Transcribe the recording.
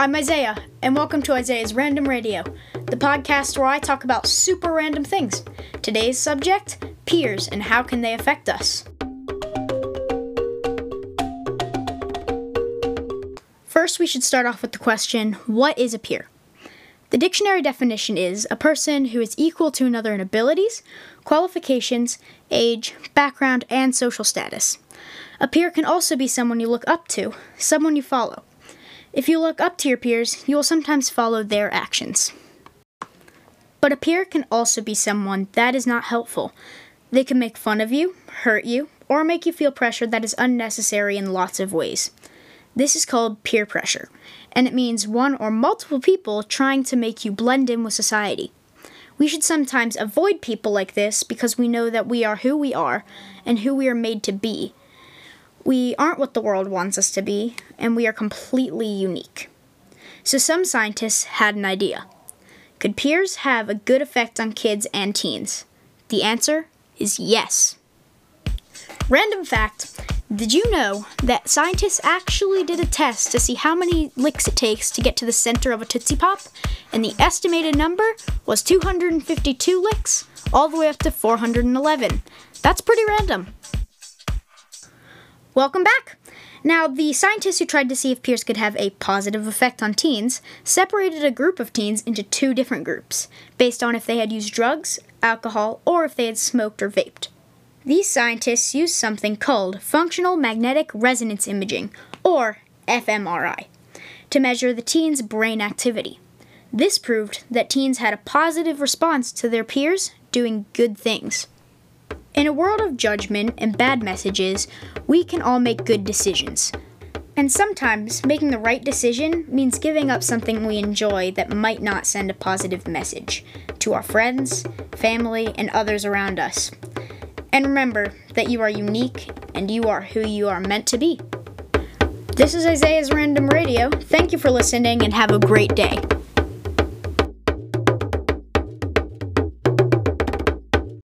I'm Isaiah, and welcome to Isaiah's Random Radio, the podcast where I talk about super random things. Today's subject peers and how can they affect us. First, we should start off with the question what is a peer? The dictionary definition is a person who is equal to another in abilities, qualifications, age, background, and social status. A peer can also be someone you look up to, someone you follow. If you look up to your peers, you will sometimes follow their actions. But a peer can also be someone that is not helpful. They can make fun of you, hurt you, or make you feel pressure that is unnecessary in lots of ways. This is called peer pressure, and it means one or multiple people trying to make you blend in with society. We should sometimes avoid people like this because we know that we are who we are and who we are made to be, we aren't what the world wants us to be, and we are completely unique. So some scientists had an idea. Could peers have a good effect on kids and teens? The answer is yes. Random fact Did you know that scientists actually did a test to see how many licks it takes to get to the center of a Tootsie Pop? And the estimated number was 252 licks, all the way up to 411. That's pretty random. Welcome back! Now, the scientists who tried to see if peers could have a positive effect on teens separated a group of teens into two different groups, based on if they had used drugs, alcohol, or if they had smoked or vaped. These scientists used something called functional magnetic resonance imaging, or fMRI, to measure the teens' brain activity. This proved that teens had a positive response to their peers doing good things. In a world of judgment and bad messages, we can all make good decisions. And sometimes making the right decision means giving up something we enjoy that might not send a positive message to our friends, family, and others around us. And remember that you are unique and you are who you are meant to be. This is Isaiah's Random Radio. Thank you for listening and have a great day.